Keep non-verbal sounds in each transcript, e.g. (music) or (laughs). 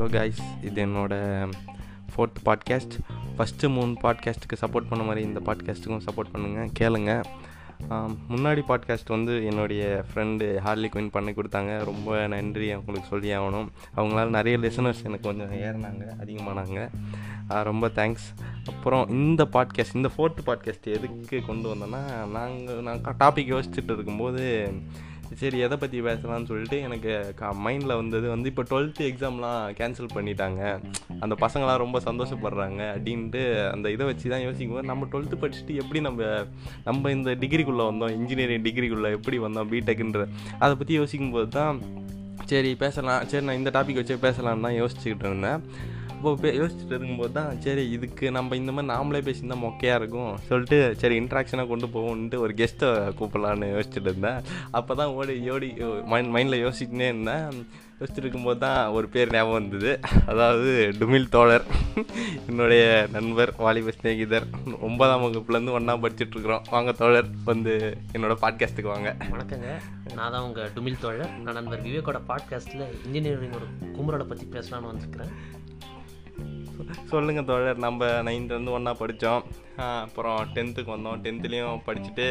Hello guys இது என்னோடய fourth podcast first மூணு பாட்காஸ்ட்டுக்கு சப்போர்ட் பண்ண மாதிரி இந்த பாட்காஸ்ட்டுக்கும் சப்போர்ட் பண்ணுங்கள் கேளுங்க. முன்னாடி பாட்காஸ்ட் வந்து என்னுடைய ஃப்ரெண்டு ஹார்லி குயின் பண்ணி கொடுத்தாங்க. ரொம்ப நன்றி அவங்களுக்கு சொல்லி ஆகணும். அவங்களால நிறைய லிசனர்ஸ் எனக்கு கொஞ்சம் ஏறினாங்க அதிகமானாங்க. ரொம்ப தேங்க்ஸ் அப்புறம் இந்த பாட்காஸ்ட் இந்த ஃபோர்த்து பாட்காஸ்ட் எதுக்கு கொண்டு வந்தேன்னா நாங்கள் நான் டாபிக் யோசிச்சுட்டு இருக்கும்போது சரி எதை பற்றி பேசலாம்னு சொல்லிட்டு எனக்கு மைண்டில் வந்தது வந்து இப்போ டுவெல்த்து எக்ஸாம்லாம் கேன்சல் பண்ணிட்டாங்க. அந்த பசங்களாம் ரொம்ப சந்தோஷப்படுறாங்க அப்படின்ட்டு அந்த இதை வச்சு தான் யோசிக்கும் போது நம்ம டுவெல்த்து படிச்சுட்டு எப்படி நம்ம நம்ம இந்த டிகிரிக்குள்ளே வந்தோம் இன்ஜினியரிங் டிகிரிக்குள்ளே எப்படி வந்தோம் பிடெக்குன்ற அதை பற்றி யோசிக்கும் போது தான் சரி பேசலாம் சரி நான் இந்த டாபிக் வச்சு பேசலாம்னு தான் யோசிச்சுக்கிட்டு இருந்தேன். இப்போ யோசிச்சுட்டு இருக்கும்போது தான் சரி இதுக்கு நம்ம இந்த மாதிரி நாமளே பேசியிருந்தா மொக்கையாக இருக்கும். சொல்லிட்டு சரி இன்ட்ராக்ஷனாக கொண்டு போவோம்ன்ட்டு ஒரு கெஸ்ட்டை கூப்பிடலான்னு யோசிச்சுட்டு இருந்தேன். அப்போ தான் ஓடி ஓடி மைண்ட் மைண்டில் யோசிச்சுட்டே இருந்தேன். யோசிச்சுட்டு இருக்கும்போது தான் ஒரு பேர் ஞாபகம் வந்தது. அதாவது டுமில் தோழர். என்னுடைய நண்பர் வாலிப சிநேகிதர். ஒன்பதாம் வகுப்புலேருந்து ஒன்றா படிச்சுட்ருக்குறோம் வாங்க தோழர் வந்து என்னோட பாட்காஸ்ட்டுக்கு வாங்க. வணக்கங்க. நான் தான் உங்கள் டுமில் தோழர். நான் நண்பர் விவேக்கோட பாட்காஸ்ட்டில் இன்ஜினியரிங் ஒரு குமுறலை பற்றி பேசலான்னு வந்திருக்கிறேன். சொல்லுங்கள் தோழர் நம்ம நைன்த்லேருந்து ஒன்றா படித்தோம் அப்புறம் டென்த்துக்கு வந்தோம். டென்த்துலேயும் படிச்சுட்டு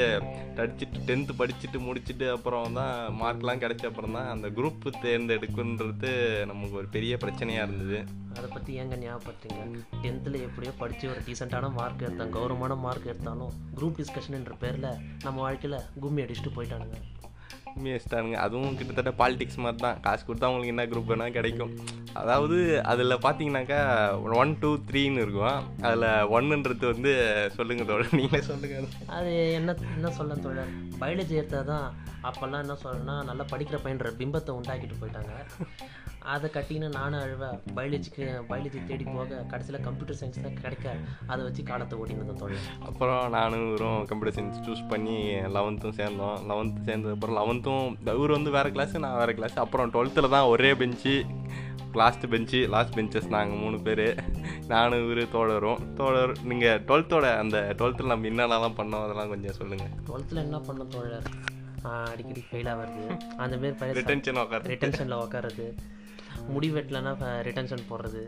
படிச்சுட்டு டென்த்து படிச்சுட்டு முடிச்சுட்டு அப்புறம் தான் மார்க்லாம் கிடைச்ச அப்புறம் தான் அந்த குரூப் தேர்ந்தெடுக்குன்றது நமக்கு ஒரு பெரிய பிரச்சனையாக இருந்தது. அதை பற்றி ஏங்க ஞாபகப்படுத்துங்க டென்த்தில் எப்படியோ படித்து ஒரு டீசெண்டான மார்க் எடுத்தேன். கௌரவமான மார்க் எடுத்தாலும் குரூப் டிஸ்கஷன்ன்ற பேரில் நம்ம வாழ்க்கையில் கும்மி அடிச்சுட்டு போயிட்டானுங்க. உண்மையை அதுவும் கிட்டத்தட்ட பாலிடிக்ஸ் மாதிரி தான் காசு கொடுத்தா அவங்களுக்கு என்ன குரூப் வேணால் கிடைக்கும். அதாவது அதில் பார்த்தீங்கன்னாக்கா ஒன் டூ த்ரீன்னு இருக்கும். அதில் ஒன்றுன்றது வந்து சொல்லுங்கள் தோழர். நீங்களே சொல்லுங்கள் அது என்ன என்ன சொல்ல தோழர்? பயாலஜி எடுத்தால் தான் அப்போல்லாம் என்ன சொல்லணும்னா நல்லா படிக்கிற பையன்ற பிம்பத்தை உண்டாக்கிட்டு போயிட்டாங்க. அதை கட்டின்னு நானும் அழுவேன் பயாலஜிக்கு பயாலஜி தேடி போக கடைசியில் கம்ப்யூட்டர் சயின்ஸ் தான் கிடைக்க. அதை வச்சு காலத்தை ஓட்டினது தோழர் அப்புறம் நானும் இவரும் கம்ப்யூட்டர் சயின்ஸ் சூஸ் பண்ணி லெவன்த்தும் சேர்ந்தோம். லெவன்த்து சேர்ந்ததுக்கப்புறம் லெவன்த்தும் இவர் வந்து வேறு கிளாஸ் நான் வேறு கிளாஸ் அப்புறம் டுவெல்த்தில் தான் ஒரே bench last bench last benches நாங்கள் மூணு பேர். நானும் இவர் தோழரும். தோழர் நீங்கள் டுவெல்த்தோட அந்த டுவெல்த்தில் நம்ம என்னென்னலாம் பண்ணோம் அதெல்லாம் கொஞ்சம் சொல்லுங்கள் டுவெல்த்தில் என்ன பண்ண தோழர்? அடிக்கடி ஃபெயில் ஆகிறது அந்த மாரி ரிட்டன்ஷன் உட்காரு ரிட்டன்ஷனில் உட்காருது முடி வெட்டலைன்னா ரிட்டன்ஷன் போடுறது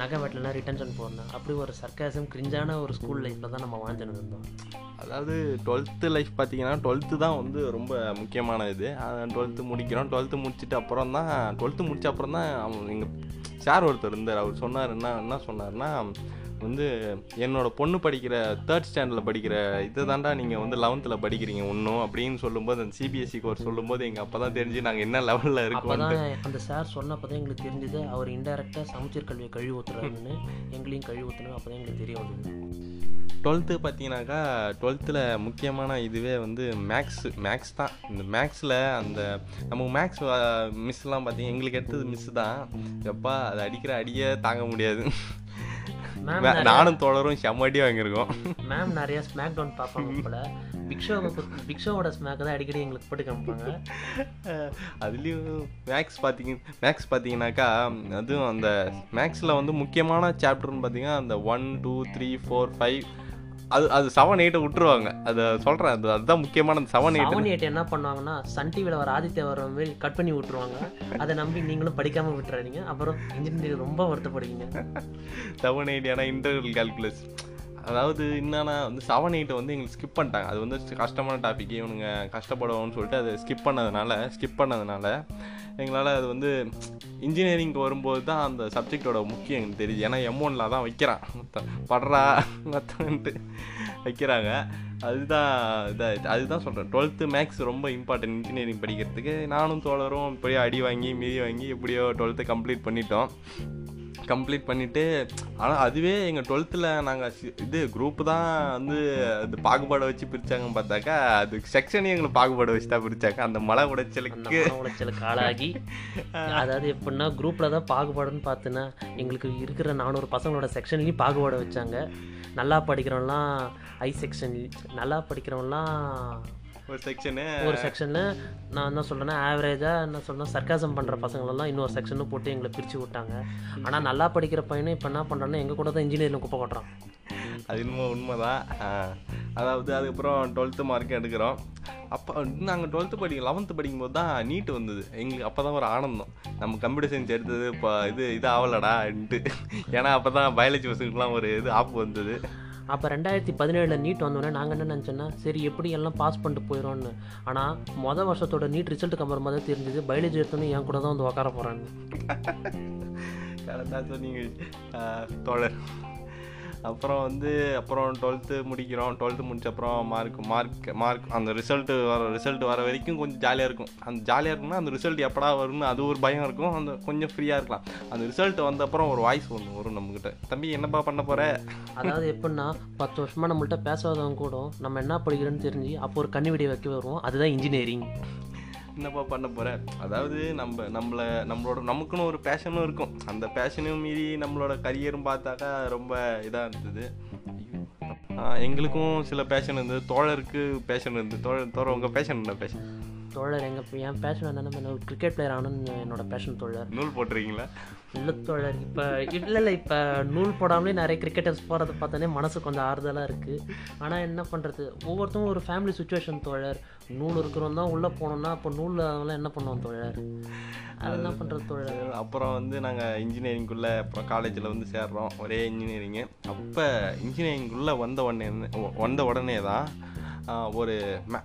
நகை வெட்டலைன்னா ரிட்டன்ஷன் போடணும். அப்படி ஒரு சர்க்காசம் கிரிஞ்சான ஒரு ஸ்கூல் லைஃப்பில் தான் நம்ம வாழ்ந்துன்னு இருந்தோம். அதாவது டுவெல்த்து லைஃப் பார்த்தீங்கன்னா டுவெல்த்து தான் வந்து ரொம்ப முக்கியமான இது. டுவெல்த்து முடிக்கிறோம். டுவெல்த்து முடிச்சுட்டு அப்புறம் தான் டுவெல்த்து முடிச்ச அப்புறம் தான் அவங்க எங்கள் சார் ஒருத்தர் இருந்தார். அவர் சொன்னார் என்ன என்ன சொன்னார்னா வந்து என்னோட பொண்ணு படிக்கிற தேர்ட் ஸ்டாண்டர்டில் படிக்கிற இதை தாண்டா நீங்கள் வந்து லெவன்த்தில் படிக்கிறீங்க ஒன்றும் அப்படின்னு சொல்லும்போது அந்த சிபிஎஸ்சி கோர்ஸ் சொல்லும்போது எங்கள் அப்போ தான் தெரிஞ்சு நாங்கள் என்ன லெவலில் இருக்கோம் அந்த சார் சொன்னப்போ தான் எங்களுக்கு தெரிஞ்சது. அவர் இன்டெரக்டாக சமச்சீர் கல்வியை கழுவி ஊற்றுறாருன்னு எங்களையும் கழுவி ஊற்றணும் அப்போ தான் எங்களுக்கு தெரிய வந்தது. டுவெல்த்து பார்த்தீங்கன்னாக்கா டுவெல்த்தில் முக்கியமான இதுவே வந்து மேக்ஸ் மேக்ஸ் தான். இந்த மேக்ஸில் அந்த நமக்கு மேக்ஸ் மிஸ்லாம் பார்த்தீங்க எங்களுக்கு எடுத்தது மிஸ் தான். எப்பா அது அடிக்கிற அடியே தாங்க முடியாது. நானும் தொடரும் செம்ம அடி வாங்கியிருக்கோம் மேம் நிறைய ஸ்மாக் டவுன் பார்ப்பாங்க (laughs) போல. பிக்ஷோவை பிக்ஷோவோட ஸ்மாக் தான் அடிக்கடி எங்களுக்கு போட்டு காமிப்பாங்க. அதுலேயும் மேக்ஸ் பார்த்தீங்க மேக்ஸ் பார்த்தீங்கன்னாக்கா அதுவும் அந்த மேக்ஸில் வந்து முக்கியமான சாப்டர்னு பார்த்தீங்கன்னா அந்த one two three four five அது அது செவன் எயிட்டை விட்டுருவாங்க. அதை சொல்கிறேன் அது அதுதான் முக்கியமான அந்த செவன் எயிட் செவன் எயிட் என்ன பண்ணுவாங்கன்னா சன் டிவியில் வர ஆதித்யா வர மாதிரி கட் பண்ணி விட்டுருவாங்க. அதை நம்பி நீங்களும் படிக்காம விட்டுறாதீங்க. அப்புறம் இன்ஜினியரிங் ரொம்ப வருத்தப்படுவீங்க. செவன் எயிட் ஏன்னா இன்டர்வல் கால்குலஸ் அதாவது என்னன்னா வந்து செவன் எயிட்டை வந்து எங்களுக்கு ஸ்கிப் பண்ணிட்டாங்க. அது வந்து கஷ்டமான டாபிக் இவனுங்க கஷ்டப்படுவோம்னு சொல்லிட்டு அதை ஸ்கிப் பண்ணதுனால ஸ்கிப் பண்ணதுனால எங்களால் அது வந்து இன்ஜினியரிங்க்கு வரும்போது தான் அந்த சப்ஜெக்டோட முக்கியம் எங்களுக்கு தெரியுது. ஏன்னா எம்ஒனில் தான் வைக்கிறான். படுறா மற்றவன்ட்டு வைக்கிறாங்க. அதுதான் இதாக அதுதான் சொல்கிறேன் டுவெல்த்து மேக்ஸ் ரொம்ப இம்பார்ட்டன்ட் இன்ஜினியரிங் படிக்கிறதுக்கு. நானும் தோழரும் இப்படியோ அடி வாங்கி மீதி வாங்கி எப்படியோ டுவெல்த்து கம்ப்ளீட் பண்ணிட்டோம். கம்ப்ளீட் பண்ணிவிட்டு ஆனால் அதுவே எங்கள் டுவெல்த்தில் நாங்கள் இது குரூப்பு தான் வந்து அது பாகுபாடை வச்சு பிரித்தாங்கன்னு பார்த்தாக்கா அது செக்ஷனையும் எங்களை பாகுபாடை வச்சு தான் பிரித்தாங்க அந்த மலை உடைச்சலுக்கு. உடைச்சலுக்கு உளைச்சலுக்கு ஆளாகி அதாவது எப்படின்னா குரூப்பில் தான் பாகுபாடுன்னு பார்த்தோன்னா எங்களுக்கு இருக்கிற நானூறு பசங்களோட செக்ஷன்லேயும் பாகுபாடு வச்சாங்க. நல்லா படிக்கிறவன்லாம் ஐ செக்ஷன் நல்லா படிக்கிறவன்லாம் ஒரு செக்ஷனு ஒரு செக்ஷனில் நான் என்ன சொல்கிறேன்னா ஆவரேஜாக என்ன சொல்கிறேன் சர்க்காசம் பண்ணுற பசங்களெல்லாம் இன்னொரு செக்ஷனும் போட்டு எங்களை பிரித்து விட்டாங்க. ஆனால் நல்லா படிக்கிற பையனை இப்போ என்ன பண்ணுறான்னா எங்கள் கூட தான் இன்ஜினியரிங் குப்பை கொட்டுறான். அது இன்னும் உண்மைதான். அதாவது அதுக்கப்புறம் டுவெல்த்து மார்க் எடுக்கிறோம். அப்போ நாங்கள் டுவெல்த்து படிக்க லெவன்த்து படிக்கும்போது தான் நீட் வந்தது. எங்களுக்கு அப்போ தான் ஒரு ஆனந்தம். நம்ம கம்ப்யூட்டர் சயின்ஸ் எடுத்தது இப்போ இது இது ஆகலடான்ட்டு ஏன்னா அப்போ தான் பயாலஜி பசங்களுக்குலாம் ஒரு இது ஆப் வந்தது. அப்போ ரெண்டாயிரத்தி பதினேழில் நீட் வந்தோடனே நாங்கள் என்ன நினச்சோன்னா சரி எப்படி எல்லாம் பாஸ் பண்ணிட்டு போயிடும்னு ஆனால் மொதல் வருஷத்தோட நீட் ரிசல்ட்டுக்கு அப்புறமா தான் தெரிஞ்சது பயாலஜி எடுத்தோன்னு என் கூட தான் வந்து உக்கார போகிறான்னு (laughs) கரெக்டாக சொன்னீங்க. தோழர். அப்புறம் வந்து அப்புறம் டுவெல்த்து முடிக்கிறோம். டுவெல்த்து முடிச்ச அப்புறம் மார்க் மார்க் மார்க் அந்த ரிசல்ட்டு வர ரிசல்ட் வர வரைக்கும் கொஞ்சம் ஜாலியாக இருக்கும். அந்த ஜாலியாக இருக்கும்னா அந்த ரிசல்ட் எப்படா வரும்னு அது ஒரு பயம் இருக்கும். அந்த கொஞ்சம் ஃப்ரீயாக இருக்கலாம். அந்த ரிசல்ட் வந்த அப்புறம் ஒரு வாய்ஸ் ஒன்று வரும் நம்மக்கிட்ட தம்பி என்னப்பா பண்ண போகிற அதாவது எப்படின்னா பத்து வருஷமாக நம்மள்கிட்ட பேசாதவங்க கூட நம்ம என்ன படிக்கிறோன்னு தெரிஞ்சு அப்போ ஒரு கண்ணி வெடி வைக்க வருவோம். அதுதான் இன்ஜினியரிங் என்னப்பா பண்ண போகிற அதாவது நம்ம நம்மளை நம்மளோட நமக்குன்னு ஒரு பேஷனும் இருக்கும். அந்த பேஷனையும் மீறி நம்மளோட கரியரும் பார்த்தாக்கா ரொம்ப இதாக இருந்தது. எங்களுக்கும் சில பேஷன் இருந்தது. தோழருக்கு பேஷன் இருந்தது. தோழர் தோழர் உங்கள் பேஷன் என்ன பேஷன் தோழர் எங்கள் என் பேஷன் என்னென்ன ஒரு கிரிக்கெட் பிளேயர் ஆகணும்னு என்னோட பேஷன் தோழர். நூல் போட்டிருக்கீங்களா இல்லை தோழர் இப்போ இல்லை இல்லை இப்போ நூல் போடாமலே நிறைய கிரிக்கெட்டர்ஸ் போகிறத பார்த்தோன்னே மனசு கொஞ்சம் ஆறுதலாக இருக்குது ஆனால் என்ன பண்ணுறது ஒவ்வொருத்தரும் ஒரு ஃபேமிலி சுச்சுவேஷன் தோழர். நூல் இருக்கிறவங்க தான் உள்ளே போனோம்னா அப்போ நூலில் அதெல்லாம் என்ன பண்ணுவோம் தோழர்? அது என்ன பண்ணுறது தோழர்? அப்புறம் வந்து நாங்கள் இன்ஜினியரிங்குள்ளே அப்புறம் காலேஜில் வந்து சேர்றோம். ஒரே இன்ஜினியரிங்கு அப்போ இன்ஜினியரிங்குள்ளே வந்த உடனே வந்த உடனே தான் ஒரு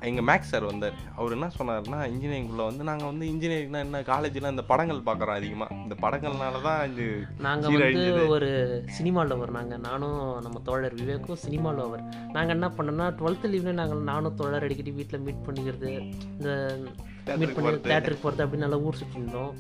எங்கள் மேக்ஸ் சார் வந்தார். அவர் என்ன சொன்னார்னா இன்ஜினியரிங்குள்ளே வந்து நாங்கள் வந்து இன்ஜினியரிங்னா என்ன காலேஜில் இந்த படங்கள் பார்க்குறோம் அதிகமாக இந்த படங்கள்னால தான் இது நாங்கள் வந்து. ஒரு சினிமா லவர் நாங்கள் நானும் நம்ம தோழர் விவேக்கும் சினிமா லவர் நாங்கள் என்ன பண்ணோம்னா டுவெல்த்து லீவ்ல நாங்கள் நானும் தோழர் அடிக்கடி வீட்டில் மீட் பண்ணிக்கிறது இந்த மீட் பண்ணி தேட்டருக்கு போகிறது அப்படி நல்லா ஊர் சுற்றி இருந்தோம்.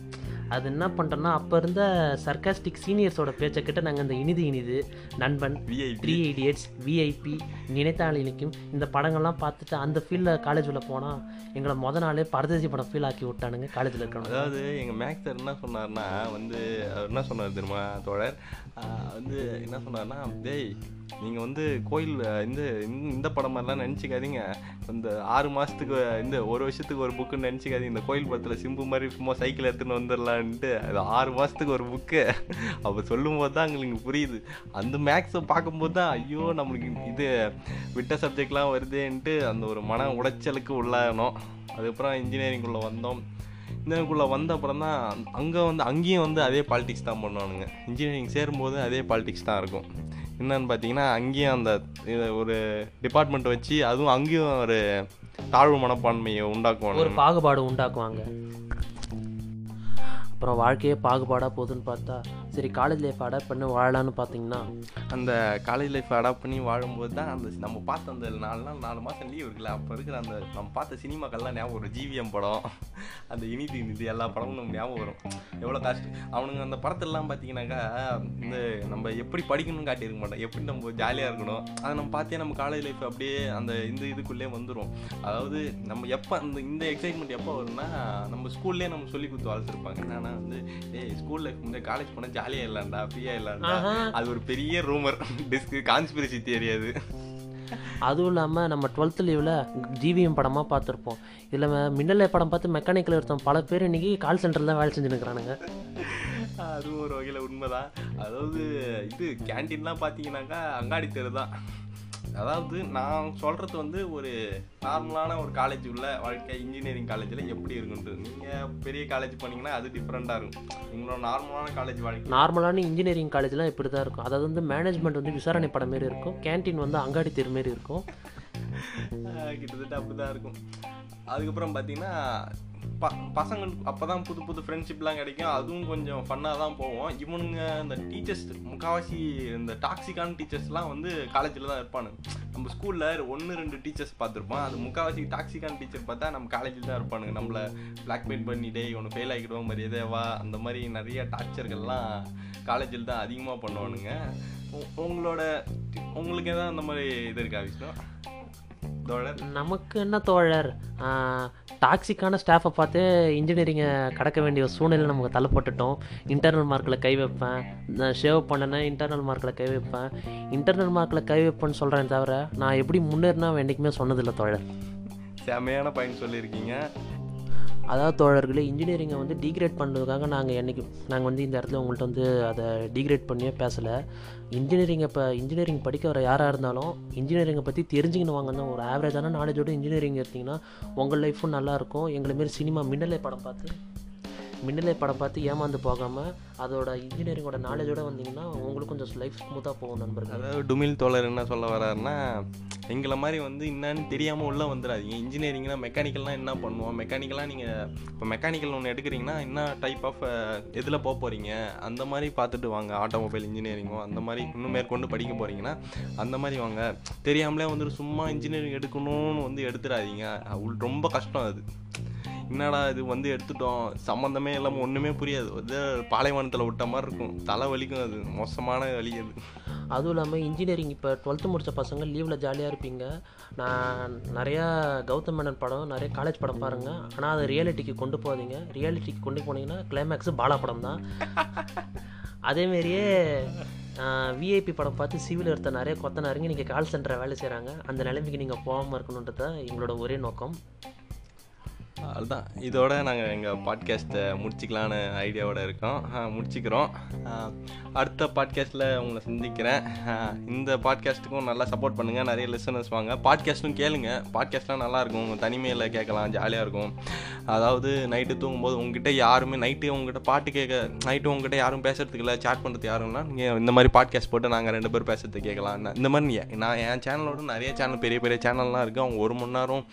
அது என்ன பண்ணிட்டோம்னா அப்போ இருந்த சர்க்காஸ்டிக் சீனியர்ஸோட பேச்சை கிட்ட நாங்கள் இந்த இனிது இனிது நண்பன் த்ரீ இடியட்ஸ் விஐபி நினைத்தால் இனிக்கும் இந்த படங்கள்லாம் பார்த்துட்டு அந்த ஃபீல்டில் காலேஜ் உள்ள போனால் எங்களை முத நாளே பரதேசி படம் ஃபீல் ஆக்கி விட்டானுங்க காலேஜில் இருக்கணும் அதாவது எங்கள் மேக்ஸ் சார் என்ன சொன்னார்னா வந்து அவர் என்ன சொன்னார் தெரியுமா தோழர்? வந்து என்ன சொன்னார்னா டேய் நீங்கள் வந்து கோயில் இந்த- இந்த படம் மாதிரிலாம் நினச்சிக்காதீங்க. இந்த ஆறு மாதத்துக்கு இந்த ஒரு வருஷத்துக்கு ஒரு புக்குன்னு நினச்சிக்காது இந்த கோயில் படத்தில் சிம்பு மாதிரி சும்மா சைக்கிள் எடுத்துன்னு வந்துடலான்ட்டு அது ஆறு மாதத்துக்கு ஒரு புக்கு அப்போ சொல்லும்போது தான் எங்களுக்கு புரியுது. அந்த மேக்ஸை பார்க்கும்போது தான் ஐயோ நம்மளுக்கு இது விட்ட சப்ஜெக்ட்லாம் வருதேன்ட்டு அந்த ஒரு மன உளைச்சலுக்கு உள்ளானோம். அதுக்கப்புறம் இன்ஜினியரிங்குள்ளே வந்தோம். இன்ஜினியரிங்குள்ளே வந்த அப்புறம் தான் அங்கே வந்து அங்கேயும் வந்து அதே பாலிடிக்ஸ் தான் பண்ணுவானுங்க. இன்ஜினியரிங் சேரும்போது அதே பாலிடிக்ஸ் தான் இருக்கும். என்னன்னு பார்த்தீங்கன்னா அங்கேயும் அந்த இது ஒரு டிபார்ட்மெண்ட் வச்சு அதுவும் அங்கேயும் ஒரு தாழ்வு மனப்பான்மையை உண்டாக்குவாங்க ஒரு பாகுபாடு உண்டாக்குவாங்க. அப்புறம் வாழ்க்கையே பாகுபாடாக போகுதுன்னு பார்த்தா சரி காலேஜ் லைஃப் அடாப்ட் பண்ணி வாழலான்னு பார்த்தீங்கன்னா அந்த காலேஜ் லைஃப் அடாப்ட் பண்ணி வாழும்போது தான் அந்த நம்ம பார்த்த அந்த நாலு நாள் நாலு மாதம் லீவ் இருக்குல்ல அப்போ இருக்கிற அந்த நம்ம பார்த்த சினிமாக்கள்லாம் ஞாபகம் வரும். ஜிவிஎம் படம் அந்த இனிது இனிது எல்லா படமும் நமக்கு ஞாபகம் வரும். எவ்வளோ காஸ்ட் அவனுங்க அந்த படத்துலலாம் பார்த்தீங்கன்னாக்கா இந்த நம்ம எப்படி படிக்கணும்னு காட்டியிருக்க மாட்டோம் எப்படி நம்ம ஜாலியாக இருக்கணும் அதை நம்ம பார்த்தே நம்ம காலேஜ் லைஃப் அப்படியே அந்த இந்த இதுக்குள்ளே வந்துடும் அதாவது நம்ம எப்போ அந்த இந்த எக்ஸைட்மெண்ட் எப்போ வரும்னா நம்ம ஸ்கூல்லேயே நம்ம சொல்லி கொடுத்து வளர்த்துருப்பாங்க. என்னன்னா வந்து ஏய் ஸ்கூல் லைஃப் இந்த காலேஜ் போனால் ஜாலியாக இல்லைண்டா ஃப்ரீயாக இல்லைண்டா. அது ஒரு பெரிய ரூமர் டிஸ்க் கான்ஸ்பிரசி தியரி அது. அதுவும் இல்லாமல் நம்ம டுவெல்த்து லீவில் ஜிவிஎம் படமாக பார்த்துருப்போம். இதில் மின்னலை படம் பார்த்து மெக்கானிக்கல் எடுத்தோம் பல பேர் இன்னைக்கு கால் சென்டரில் தான் வேலை செஞ்சுருக்கிறானுங்க அதுவும் ஒரு வகையில் உண்மைதான். அதாவது இது கேன்டீன்லாம் பார்த்தீங்கன்னாக்கா அங்காடி தெரு தான். அதாவது நான் சொல்கிறது வந்து ஒரு நார்மலான ஒரு காலேஜ் உள்ள வாழ்க்கை இன்ஜினியரிங் காலேஜில் எப்படி இருக்குன்றது நீங்கள் பெரிய காலேஜ் போனீங்கன்னா அது டிஃப்ரெண்ட்டாக இருக்கும். உங்களோட நார்மலான காலேஜ் வாழ்க்கை. நார்மலான இன்ஜினியரிங் காலேஜ்லாம் இப்படி தான் இருக்கும். அதாவது வந்து மேனேஜ்மெண்ட் வந்து விசாரணை படம் மாரி இருக்கும். கேண்டீன் வந்து அங்காடி தெரு மாரி இருக்கும். (laughs) கிட்டத்தட்ட அப்படிதான் இருக்கும். அதுக்கப்புறம் பார்த்தீங்கன்னா ப பசங்களுக்கு அப்போ தான் புது புது ஃப்ரெண்ட்ஷிப்லாம் கிடைக்கும். அதுவும் கொஞ்சம் ஃபன்னாக தான் போவோம். இவனுங்க இந்த டீச்சர்ஸ் முக்கால்வாசி இந்த டாக்ஸிக்கான டீச்சர்ஸ்லாம் வந்து காலேஜில் தான் இருப்பானுங்க. நம்ம ஸ்கூலில் ஒன்று ரெண்டு டீச்சர்ஸ் பார்த்துருப்போம். அது முக்கால்வாசி டாக்ஸிக்கான டீச்சர் பார்த்தா நம்ம காலேஜில் தான் இருப்பானுங்க. நம்மளை பிளாக்மெயில் பண்ணிட்டே டேய் இவனை ஃபெயில் ஆகிடுவோம் மரியாதைவா அந்த மாதிரி நிறைய டார்ச்சர்கள்லாம் காலேஜில் தான் அதிகமாக பண்ணுவானுங்க. உங்களோட உங்களுக்கு எதாவது அந்த மாதிரி இது இருக்கா விஷ்ணு? தோழர்? நமக்கு என்ன தோழர்? டாக்ஸிக்கான ஸ்டாஃபை பார்த்து இன்ஜினியரிங்கை கடக்க வேண்டிய சூழ்நிலை நமக்கு தள்ளப்பட்டுட்டோம். இன்டர்னல் மார்க்கில் கை வைப்பேன். நான் ஷேவ் பண்ணேன்னா இன்டர்னல் மார்க்கில் கை வைப்பேன். இன்டர்னல் மார்க்கில் கை வைப்பேன்னு சொல்கிறேன் தவிர நான் எப்படி முன்னேறினா என்றைக்குமே சொன்னதில்லை தோழர். செமையான பாயிண்ட் சொல்லியிருக்கீங்க. அதாவது தோழர்களே இன்ஜினியரிங்கை வந்து டிகிரேட் பண்ணுறதுக்காக நாங்கள் என்றைக்கு நாங்கள் வந்து இந்த இடத்துல உங்கள்கிட்ட வந்து அதை டிகிரேட் பண்ணியே பேசலை. இன்ஜினியரிங்கை இப்போ இன்ஜினியரிங் படிக்க வர யாராக இருந்தாலும் இன்ஜினியரிங்கை பற்றி தெரிஞ்சுக்கணும் வாங்க ஒரு ஆவரேஜான நாலேஜோடு இன்ஜினியரிங் எடுத்திங்கன்னா உங்கள் லைஃப்பும் நல்லாயிருக்கும் எங்களை மாரி சினிமா மின்னலை படம் பார்த்து மின்னலை படம் பார்த்து ஏமாந்து போகாமல் அதோட இன்ஜினியரிங்கோட நாலேஜோட வந்தீங்கன்னா உங்களுக்கு கொஞ்சம் லைஃப் ஸ்மூத்தாக போகும் நண்பர்கள். அதாவது டுமில் தோழர் என்ன சொல்ல வராருன்னா எங்களை மாதிரி வந்து என்னன்னு தெரியாமல் உள்ளே வந்துடாதீங்க. இன்ஜினியரிங்னா மெக்கானிக்கல்லாம் என்ன பண்ணுவோம்? மெக்கானிக்கலாக நீங்கள் இப்போ மெக்கானிக்கல் ஒன்று எடுக்கிறீங்கன்னா என்ன டைப் ஆஃப் எதில் போக போகிறீங்க அந்த மாதிரி பார்த்துட்டு வாங்க. ஆட்டோமொபைல் இன்ஜினியரிங்கோ அந்த மாதிரி இன்னும் மேற்கொண்டு படிக்க போகிறீங்கன்னா அந்த மாதிரி வாங்க. தெரியாமலே வந்துட்டு சும்மா இன்ஜினியரிங் எடுக்கணும்னு வந்து எடுத்துடாதீங்க. ரொம்ப கஷ்டம் அது. என்னடா இது வந்து எடுத்துட்டோம். சம்மந்தமே இல்லாமல் ஒன்றுமே புரியாது. வந்து பாலைவனத்தில் விட்ட மாதிரி இருக்கும். தலை வலிக்கும் அது. மோசமான வலி அது. அதுவும் இல்லாமல் இன்ஜினியரிங் இப்போ டுவெல்த்து முடித்த பசங்க லீவில் ஜாலியாக இருப்பீங்க. நான் நிறையா கௌதம் மேனன் படம் நிறைய காலேஜ் படம் பாருங்கள் ஆனால் அதை ரியாலிட்டிக்கு கொண்டு போகாதீங்க. ரியாலிட்டிக்கு கொண்டு போனீங்கன்னா கிளைமேக்ஸு பாலா படம் தான். அதேமாரியே விஐபி படம் பார்த்து சிவில் எடுத்த நிறைய கொத்தனாருங்க. நீங்கள் கால் சென்டரை வேலை செய்கிறாங்க அந்த நிலைமைக்கு நீங்கள் போகாமல் இருக்கணுன்றது தான் எங்களோட ஒரே நோக்கம். அதுதான் இதோட நாங்கள் எங்கள் பாட்காஸ்ட்டை முடிச்சிக்கலான்னு ஐடியாவோட இருக்கோம். முடிச்சுக்கிறோம். அடுத்த பாட்காஸ்ட்டில் உங்களை சந்திக்கிறேன். இந்த பாட்காஸ்ட்டுக்கும் நல்லா சப்போர்ட் பண்ணுங்கள் நிறைய லிசனர்ஸ் வாங்க. பாட்காஸ்ட்டும் கேளுங்க. பாட்காஸ்ட்லாம் நல்லாயிருக்கும் உங்கள் தனிமையில் கேட்கலாம். ஜாலியாக இருக்கும். அதாவது நைட்டு தூங்கும்போது உங்ககிட்ட யாருமே நைட்டு உங்ககிட்ட பாட்டு கேட்க நைட்டு உங்ககிட்ட யாரும் பேசுறதுக்கு இல்லை. சேட் பண்ணுறதுக்கு யாரும்னா நீங்கள் இந்த மாதிரி பாட்காஸ்ட் போட்டு நாங்கள் ரெண்டு பேரும் பேசுறது கேட்கலாம். இந்த மாதிரி நான் என் சேனலோட நிறைய சேனல் பெரிய பெரிய சேனல்லாம் இருக்குது அவங்க ஒரு மணி நேரம்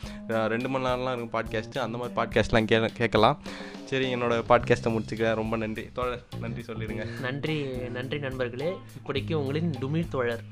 ரெண்டு மணி நேரம்லாம் இருக்கும் பாட்காஸ்ட்டு அந்த மாதிரி பாட்காஸ்ட்லாம் கே கேட்கலாம். சரி என்னோட பாட்காஸ்ட்டை முடிச்சுக்கிறேன். ரொம்ப நன்றி. தோழர் நன்றி சொல்லிடுங்க. நன்றி நன்றி நண்பர்களே. இப்படிக்கு உங்களின் டுமிழ் தோழர்.